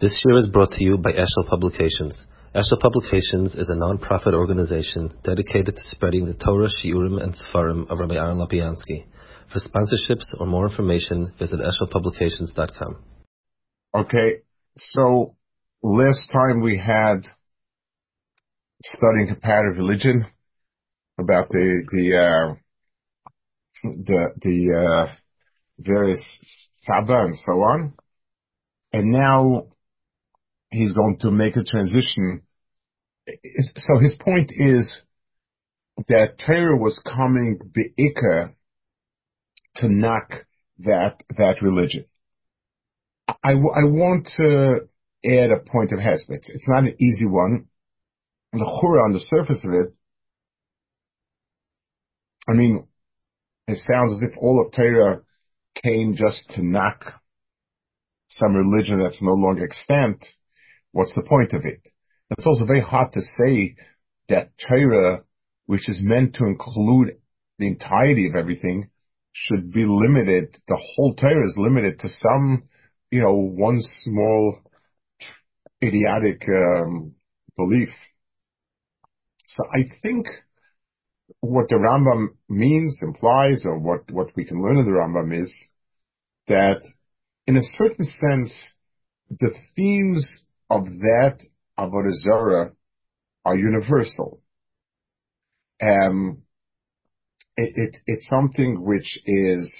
This year is brought to you by Eshel Publications. Eshel Publications is a non-profit organization dedicated to spreading the Torah, Shiurim, and Sefarim of Rabbi Aaron Lopiansky. For sponsorships or more information, visit eshelpublications.com. Okay, so last time we had studying comparative religion about the the uh, the the uh, various Saba and so on, and now he's going to make a transition. So his point is that Torah was coming be'ikah to knock that that religion. I, I want to add a point of hesed. It's not an easy one. The chura on the surface of it, I mean, it sounds as if all of Torah came just to knock some religion that's no longer extant. What's the point of it? It's also very hard to say that Torah, which is meant to include the entirety of everything, should be limited. The whole Torah is limited to some, you know, one small idiotic um, belief. So I think what the Rambam means, implies, or what, what we can learn in the Rambam is that in a certain sense, the themes of that Avodah Zarah are universal. Um, it, it, it's something which is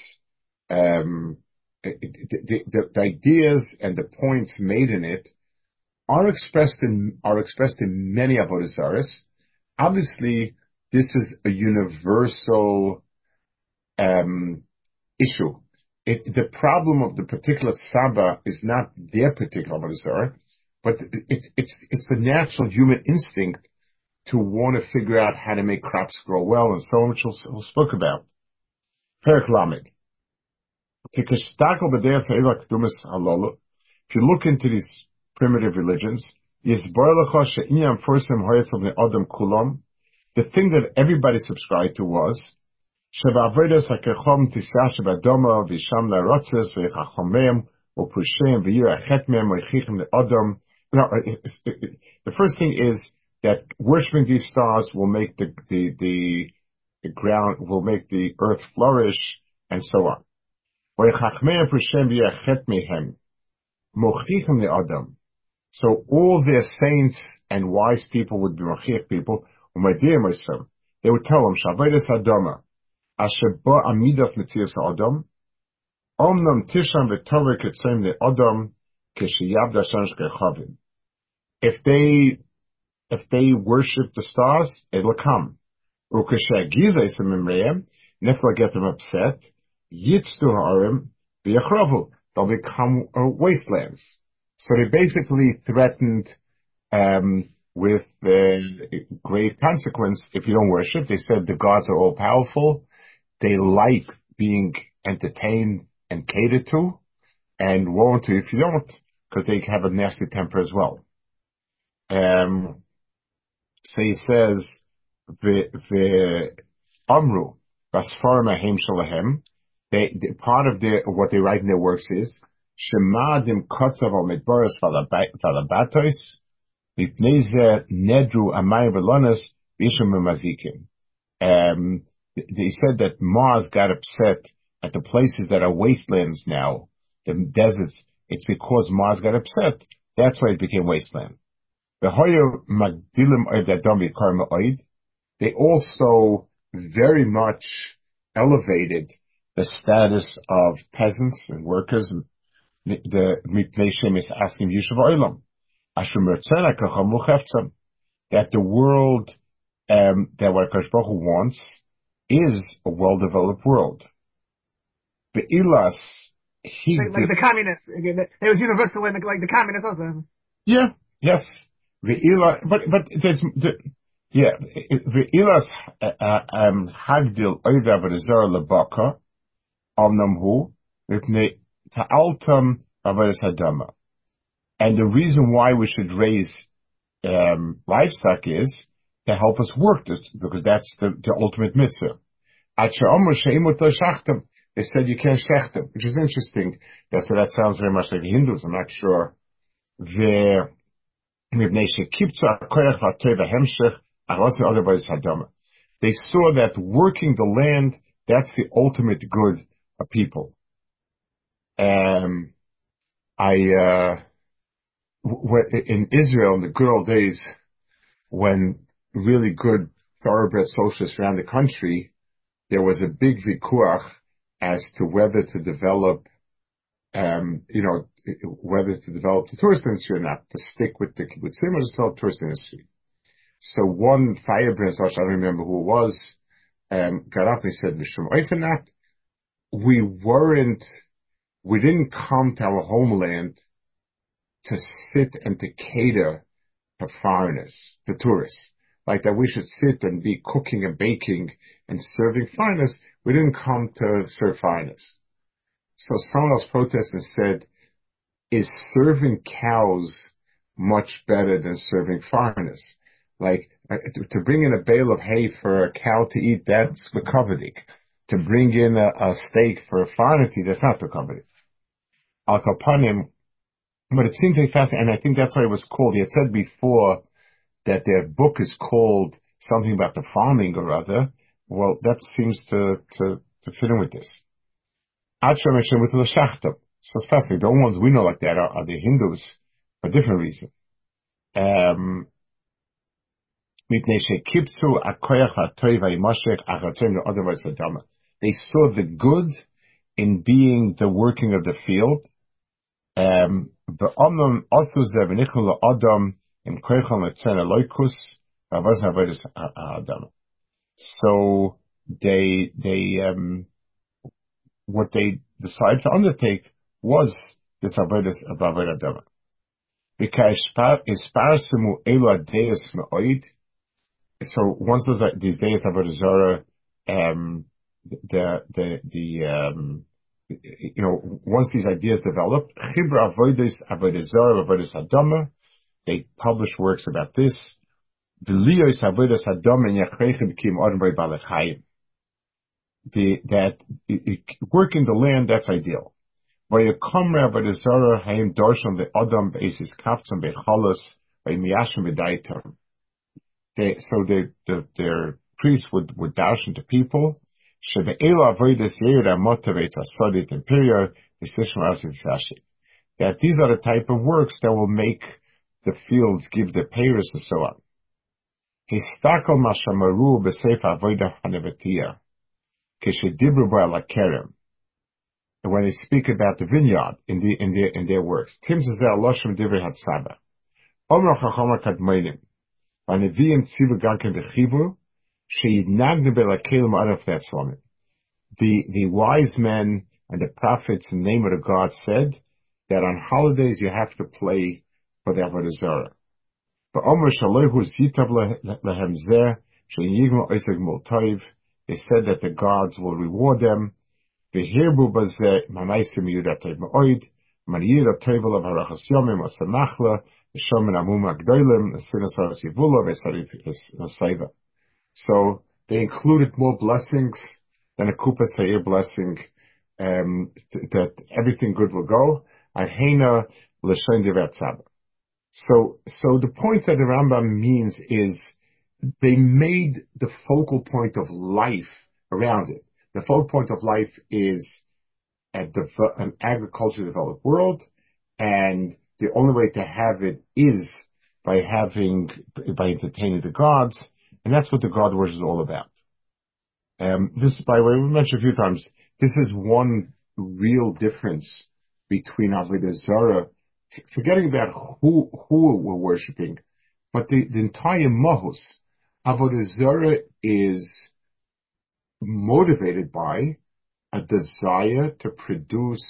um, it, the, the, the, ideas and the points made in it are expressed in are expressed in many Avodah Zarahs. Obviously, this is a universal um, issue. It, the problem of the particular Saba is not their particular Avodah but it's it's it's the natural human instinct to want to figure out how to make crops grow well, and so we'll, we'll spoke about. Perik If you look into these primitive religions, the thing that everybody subscribed to was no, the first thing is that worshiping these stars will make the, the, the, ground, will make the earth flourish, and so on. So all their saints and wise people would be machich people, my dear Muslim, they would tell them, Shavedes Adama, Asher ba Adam, Omnam tisham v'tovek Adam, if they if they worship the stars, it'll come. And if they get them upset, they'll become uh, wastelands. So they basically threatened um, with the great consequence if you don't worship. They said the gods are all powerful. They like being entertained and catered to, and won't if you don't because they have a nasty temper as well. Um, so he says, the the Amru, Basfarim Ahim Shalahem, they, part of their, what they write in their works is, Shemadim Kotzav al Midboris Valabatos, Mipneze Nedru Amay Velonis, Bisham Mazikim. Um, they said that Mars got upset at the places that are wastelands now, the deserts, it's because Mars got upset. That's why it became wasteland. They also very much elevated the status of peasants and workers. The Mipnei is asking Yushav Olam. That the world um, that what Baruch wants is a well-developed world. The Ilas he like, like the communists. It was universal in the, like the communists also. Yeah. Yes. Ve'ila, but but there's the, yeah ve'ilas uh, um hagdil oida v'rezar lebaka omnam hu mipnei ta'altam avodas hadama. And the reason why we should raise um, livestock is to help us work this, because that's the, the ultimate mitzvah. They said you can't shech them, which is interesting. Yeah, so that sounds very much like the Hindus. I'm not sure. There, they saw that working the land, that's the ultimate good of people. Um, I, uh, in Israel in the good old days, when really good thoroughbred socialists ran the country, there was a big vikuach as to whether to develop, um, you know, whether to develop the tourist industry or not, to stick with the kibbutzim or to develop tourist industry. So one firebrand, I don't remember who it was, um, got up and said, we weren't, we didn't come to our homeland to sit and to cater to foreigners, to tourists. Like that we should sit and be cooking and baking and serving foreigners. We didn't come to serve foreigners. So someone else protested and said, is serving cows much better than serving foreigners? Like, uh, to, bring in a bale of hay for a cow to eat, that's mekavedik. To bring in a, a steak for a foreigner to eat, that's not mekavedik. Al Kapanim, but it seems to be fascinating, and I think that's why it was called. He had said before that their book is called something about the farming or other. Well, that seems to, to, to fit in with this. So it's fascinating. The only ones we know like that are, the Hindus for a different reason. Um, they saw the good in being the working of the field. Um, So they, they, um, what they decided to undertake was this avodas of avodah dama. So once those, these days of Zara, um, the, the, the, um, you know, once these ideas develop, Chibra Avodas Avodazara Avodas Hadama, they publish works about this. That, work in the land, that's ideal. The the by Bedaitam they, so the, the, their priests would, would dash into people. A. That these are the type of works that will make the fields give the payers and so on. Histakel mashamaru b'seif avodah hanevetia. Keshedibru ba'alakerem. And when they speak about the vineyard in the, in their, in their works. Tim says, Loshem divrei hatzaba. Omer chachomer kadmoinim. The, the wise men and the prophets in the name of the God said that on holidays you have to play for the Avodah Zarah. They said that the gods will reward them. So they included more blessings than a kupa seir blessing, um, that everything good will go. So, so the point that the Rambam means is they made the focal point of life around it. The focal point of life is an agriculture developed world, and the only way to have it is by having, by entertaining the gods, and that's what the God worship is all about. Um, this, by the way, we mentioned a few times, this is one real difference between Avodah Zarah, forgetting about who, who we're worshipping, but the, the entire Mahus, Avodah Zarah is motivated by a desire to produce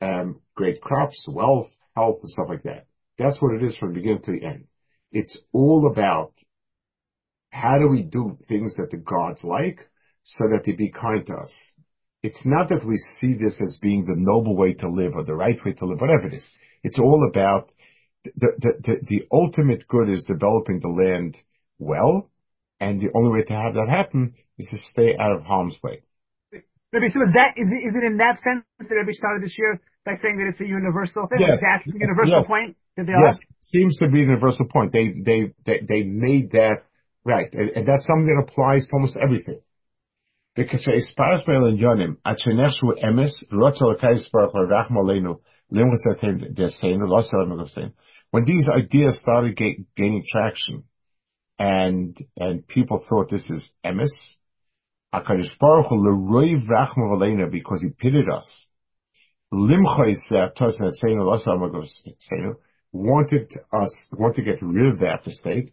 um, great crops, wealth, health, and stuff like that. That's what it is from beginning to the end. It's all about how do we do things that the gods like so that they be kind to us. It's not that we see this as being the noble way to live or the right way to live, whatever it is. It's all about the the the ultimate good is developing the land well, and the only way to have that happen is to stay out of harm's way. Rabbi, so is that, is it, is it in that sense that Rabbi started this year by saying that it's a universal thing? Yes. That's the universal yes. point? That yes. Have? Seems to be the universal point. They, they, they, they made that right. And, and that's something that applies to almost everything. Because Esparasmail and Yonim, Achenefshu Emes, Rotzalakais Barakh Rachmalenu, limits that they're, they're saying, the loss element of saying. When these ideas started ga- gaining traction and, and people thought this is emes, HaKadosh Baruch Leroy Rachmav Aleinu, because he pitted us, wanted us, want to get rid of that mistake,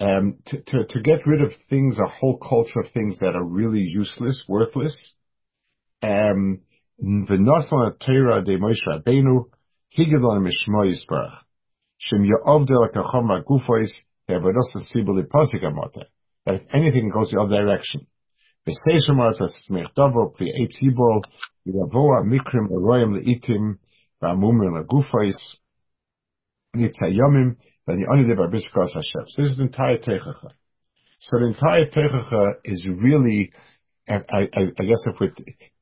um, to, to, to get rid of things, a whole culture of things that are really useless, worthless, um, v'nosan Torah de Moshe Rabbeinu, higedon sibuli. That if anything goes the other direction. V'seishamaz as dovo pri eitz yibol, yavoa mikrim eroyim le'itim, v'amumim le'gufois, nitzayomim, by Bishkas Hashem. So this is the entire Teichacha. So the entire Teichacha is really, I, I, I guess if it,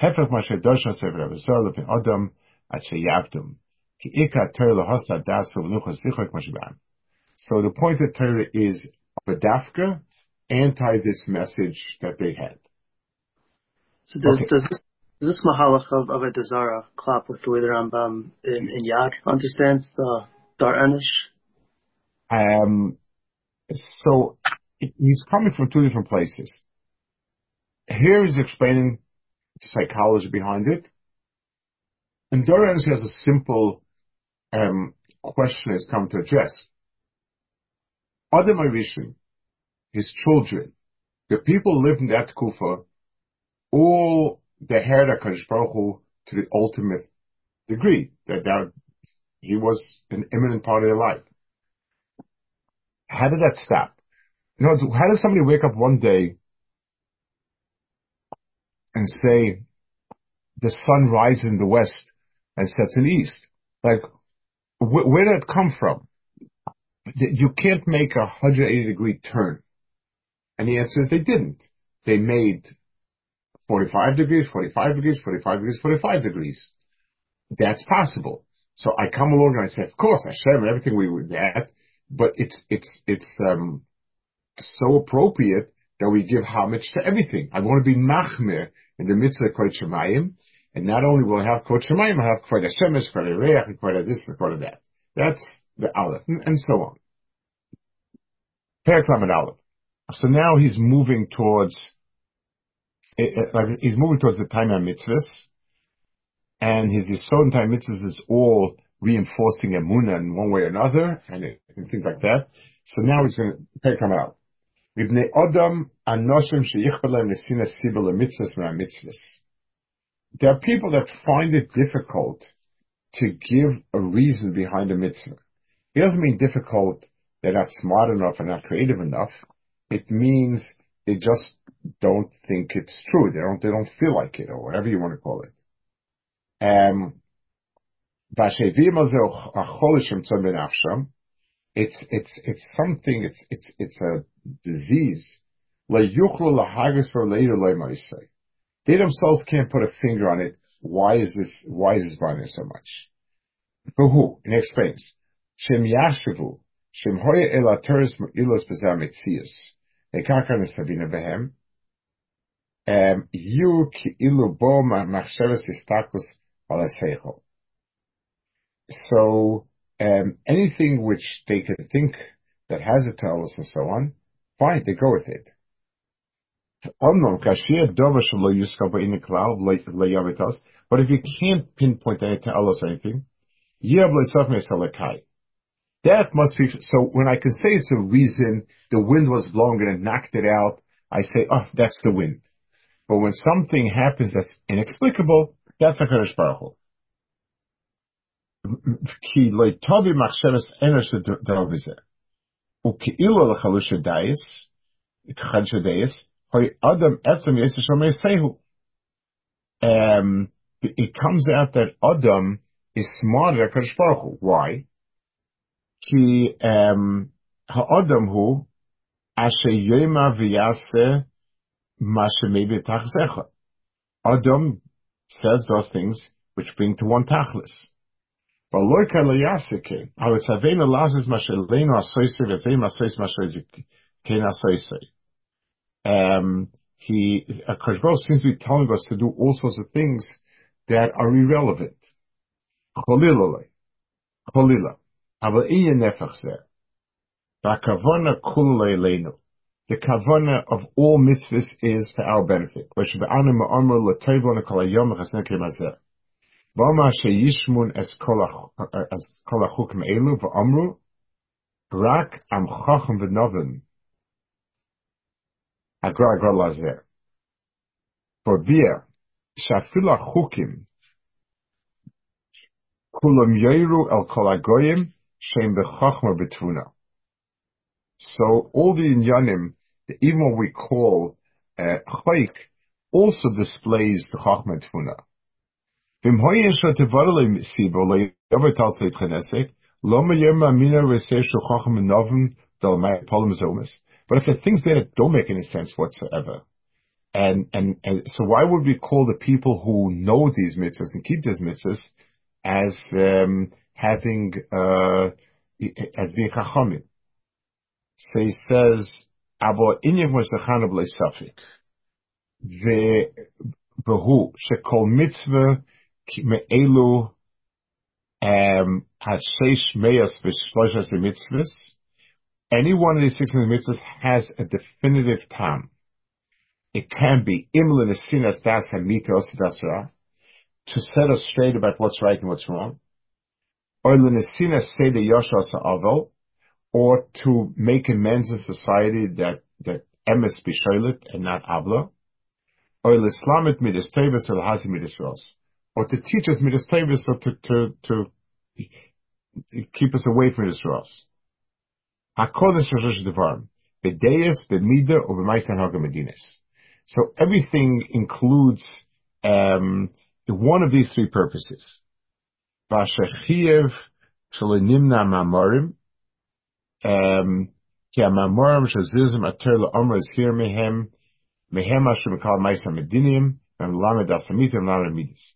Sefer Lepin Ki Ika Vnucha So the point of Torah is Badafka anti this message that they had. So does, okay. does this does this mahalach of a Zarah clap with the way the Rambam in, in Yad understands the Daranish? Um, so it, he's coming from two different places. Here he's explaining psychology behind it. And Dorian has a simple um, question he's come to address. Adam Arishin, his children, the people living in that Kufa, all they had HaKadosh Baruch Hu to the ultimate degree, that, that he was an imminent part of their life. How did that stop? How does somebody wake up one day and say the sun rises in the west and sets in the east? Like, wh- where did it come from? You can't make a 180 degree turn. And the answer is they didn't. They made 45 degrees, 45 degrees, 45 degrees, 45 degrees. That's possible. So I come along and I say, of course, Hashem, everything we would that, but it's, it's, it's, um, so appropriate that we give homage to everything. I want to be machmir in the mitzvah Kvod Shemayim, and not only will I have Kvod Shemayim, I have Kvod Hashemesh, Kvod Reach, Kvod this, and Kvod that. That's the Aleph, and, and so on. Perak Lamed Aleph. So now he's moving towards, eh, eh, like he's moving towards the time of mitzvahs, and his Yisod time mitzvahs is all reinforcing Emunah in one way or another, and, it- and things like that. So now he's going to Perak Lamed there are people that find it difficult to give a reason behind a mitzvah. It doesn't mean difficult, they're not smart enough and not creative enough. It means they just don't think it's true. They don't, they don't feel like it, or whatever you want to call it. Um, it's, it's, it's something, it's, it's, it's a disease. They themselves can't put a finger on it. Why is this why is this bothering so much? For who? And he explains. Shem yashavu. Shem hoya ilos behem. Um, ki ilu bo machsheves istakus. So, um, anything which they can think that has a telos and so on, fine, they go with it. But if you can't pinpoint any telos or anything. That must be, so when I can say it's a reason, the wind was blowing and it knocked it out, I say, oh, that's the wind. But when something happens that's inexplicable, that's a Kadosh Baruch Hu. וכאילו לחלוש הדייס, חדש הדייס, hoi adam etzem yesu shomei sehu. Um, it comes out that Adam is smarter than Kadosh Baruch Hu. Why? Ki um, ha'adam hu asher yoma v'yase ma shemebi tachzecha. Adam says those things which bring to one tachlis. Um, he, Akash seems to be telling us to do all sorts of things that are irrelevant. The kavana of all mitzvahs is for our benefit. V'ama sheyishmun es kol achukim elu v'amru rak am agra agra. For via shafila chukim kulam el kol agoyim shem. So all the inyanim, even what we call uh, also displays the chachma tuna. But if there are things there that don't make any sense whatsoever, and, so why would we call the people who know these mitzvahs and keep these mitzvahs as um, having uh, as being chachamim? So he says, "Abo inyan was the leisafik the behu shekol mitzvah me'elu hashesh meyas v'shloshas mitzvahs." any one of these six mitzvahs has a definitive time. It can be imlin sinas das hamitos dasra to set us straight about what's right and what's wrong, or linesinas say the yoshas avel, or to make amends in society that that emes be shoylet and not avla, or lislamet midas tevis or hazi midas or to teach us midas tevis or to to to keep us away from midas HaKodesh Rosh Devarim, B'deis, B'mida, or B'maisan Hagamedinis. So everything includes um, one of these three purposes. V'ashechiev shalinimna mamorim, ki ha-mamorim shazizim ater la'omer is here mehem, mehem asher mekal maisan medinim, and lamed asamitim lamed midis.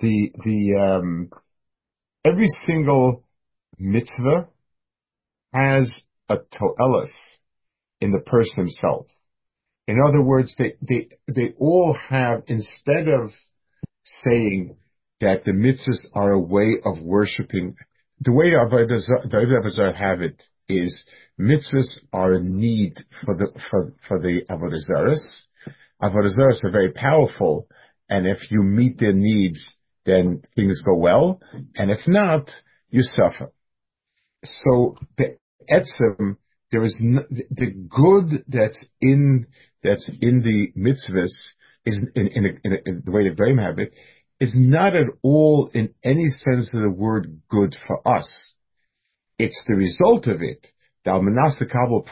the the um, every single mitzvah has a toelis in the person himself. In other words, they, they, they all have, instead of saying that the mitzvahs are a way of worshiping, the way Avodah have it is mitzvahs are a need for the, for, for the Avodah Zarahs. Avodah Zarahs are very powerful, and if you meet their needs, then things go well, and if not, you suffer. So the etzem, there is no, the good that's in that's in the mitzvahs is in, in, a, in, a, in the way the Brahim have it is not at all in any sense of the word good for us. It's the result of it. The Kabul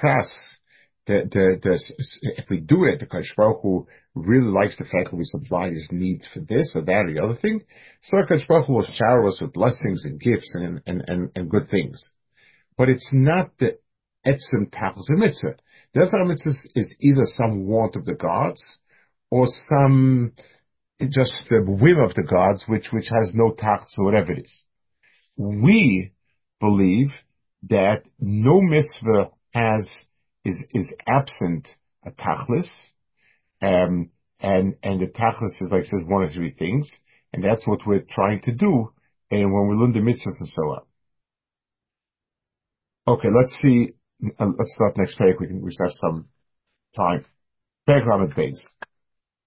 if we do it, the Kodesh really likes the fact that we supply his needs for this or that or the other thing. So Kodesh Baruch will shower us with blessings and gifts and, and, and, and good things but it's not the etzem tachlis mitzvah. The etzem mitzvah is either some want of the gods or some just the whim of the gods, which which has no tachlis or whatever it is. We believe that no mitzvah has is absent a tachlis, um, and and the tachlis is like says one of three things, and that's what we're trying to do, and when we learn the mitzvahs and so on. Okay, let's see. Uh, let's start next page. We can we have some time. Peg base.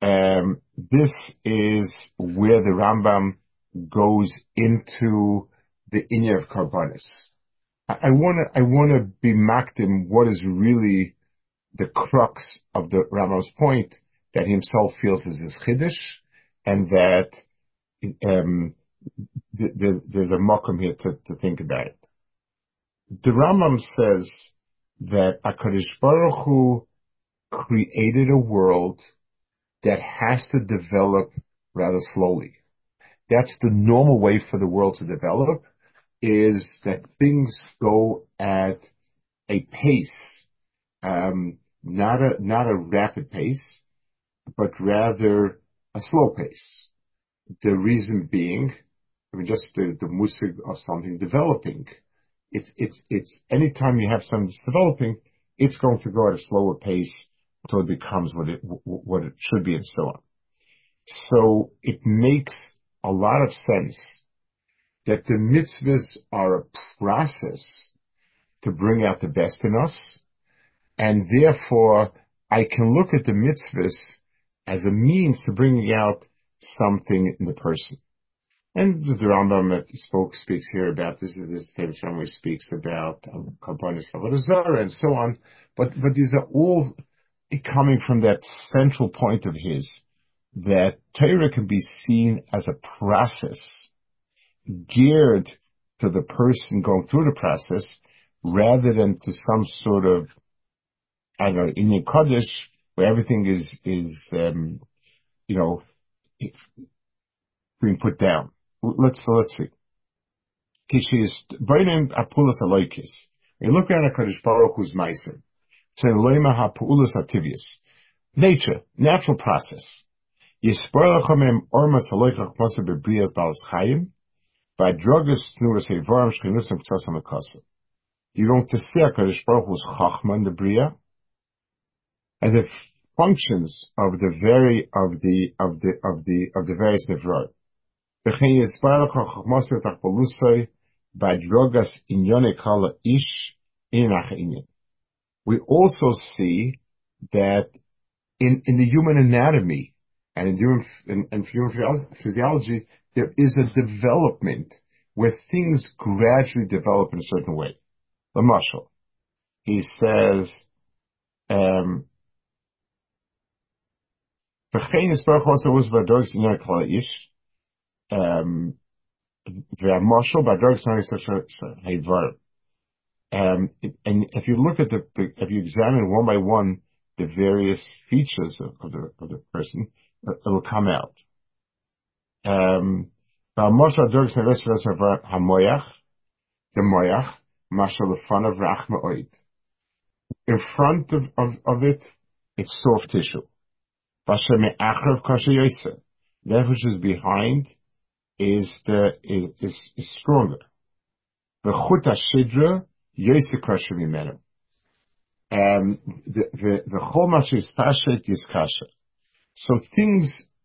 Um, this is where the Rambam goes into the inner of Karbanis. I want to I want to be mocked in what is really the crux of the Rambam's point that himself feels is his chiddush, and that um, th- th- there's a mokum here to, think about it. The Rambam says that Akadosh Baruch Hu created a world that has to develop rather slowly. That's the normal way for the world to develop is that things go at a pace, um, not a not a rapid pace, but rather a slow pace. The reason being, I mean, just the, the musig of something developing. It's it's it's anytime you have something that's developing, it's going to go at a slower pace until it becomes what it what it should be, and so on. So it makes a lot of sense that the mitzvahs are a process to bring out the best in us, and therefore I can look at the mitzvahs as a means to bringing out something in the person. And the Rambam that spoke, speaks here about this, is this famous Rambam speaks about Kabbanis um, and so on, but, but these are all coming from that central point of his, that Torah can be seen as a process geared to the person going through the process rather than to some sort of, I don't know, Indian Kaddish where everything is, is, um, you know, being put down. Let's, let's see. Kishis, Aloikis. You look at a Kadosh Baruch Hu's Meiser. HaPulas Ativius. Nature, natural process. Ormas aloikach balas. Going to see HaKadosh Baruch Hu's chachma in the bria, and the functions of the very of the of the of the of the various nevrot. Kala ish. We also see that in in the human anatomy and in human in, in human physiology there is a development where things gradually develop in a certain way. The marshal, he says, um, um, um, and if you look at the, the, if you examine one by one the various features of, of the of the person, it will come out. Um, the moyach, mashal in front of rachma oid. In front of, of, of it, it's soft tissue. That which is behind is the is is, is stronger. The chuta shidra yosek mimenu. Um, the the the chomash is pashet is kasha. So things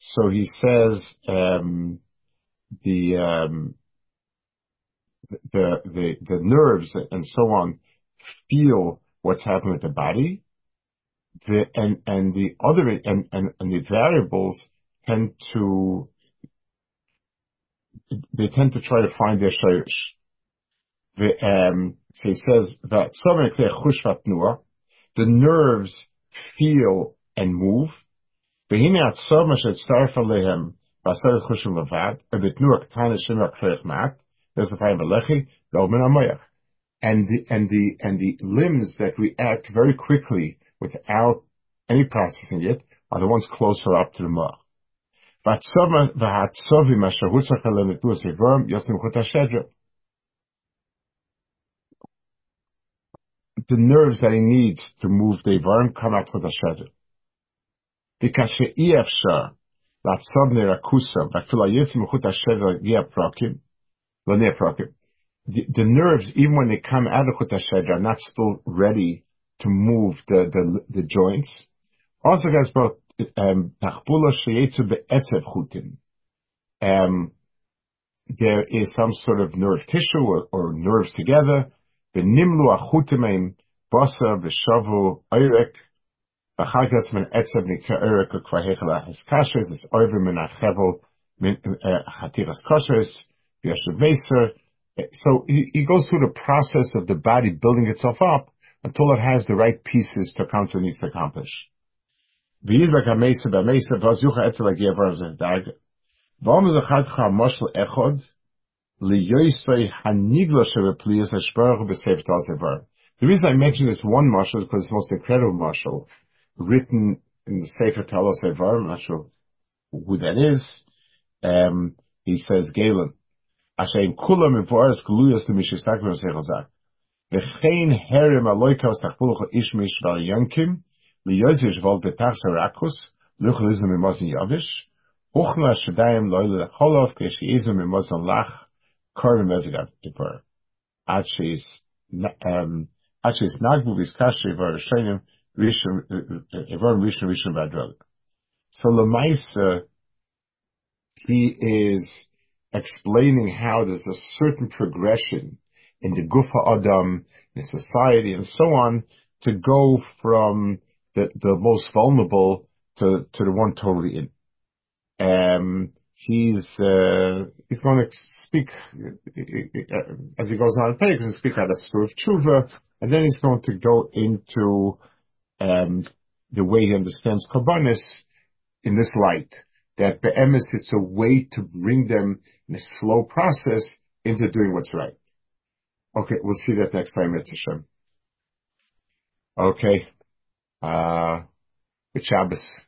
So he says um, the um, the the the nerves and so on feel what's happening with the body, the and and the other and and, and the variables tend to they tend to try to find their shirish. The um, so he says that the nerves feel and move. והנה הצום אשר הצטרף עליהם בעשרת חושים לבד, ובתנועה קטנה שמר כרך מעט, there's a fire melechi, and the and the and the limbs that react very quickly without any processing it are the ones closer up to the moach. the nerves that he needs to move the Ivarim come out with the Shedder. The, the nerves, even when they come out of chut ha-Shedder, are not still ready to move the, the, the joints. Also, guys, both, um. Um, there is some sort of nerve tissue or, or nerves together. V'nimlu achutim basa v'shavu oirek B'chagas min min eh, achevel v'yashu. So he, he goes through the process of the body building itself up until it has the right pieces to accomplish what it needs to accomplish. V'om ha'moshel echod ha'nigla ha'shbaruch b'sev. The reason I mention this one marshal is because it's the most incredible marshal written in the Sefer Talos Evar, I'm not sure who that is. Um, he says, Galen, Asheim kulam evoras gluyas to mishistak v'msechazak. V'chein herem aloikav stachpuluch ishmish val yankim, liyozish vol betach sarakus, luchlizim imazin yavish, uchna shadayim loyle lecholov, keshizim imazin lach, korvim mezigav tipur. Ad um, ad nagbu v'arashenim, Rishon, Evan Rishon, Rishon Vadrog. So Lamaisa, he is explaining how there's a certain progression in the Gufa Adam, in society, and so on, to go from the, the most vulnerable to, to the one totally in. Um, he's, uh, he's going to speak, as he goes on, to speak out of Spur of Tshuva, and then he's going to go into the way he understands Kabbanis in this light. That be'emes, it's a way to bring them in a slow process into doing what's right. Okay, we'll see that next time, it's Hashem. Okay. Uh, good Shabbos.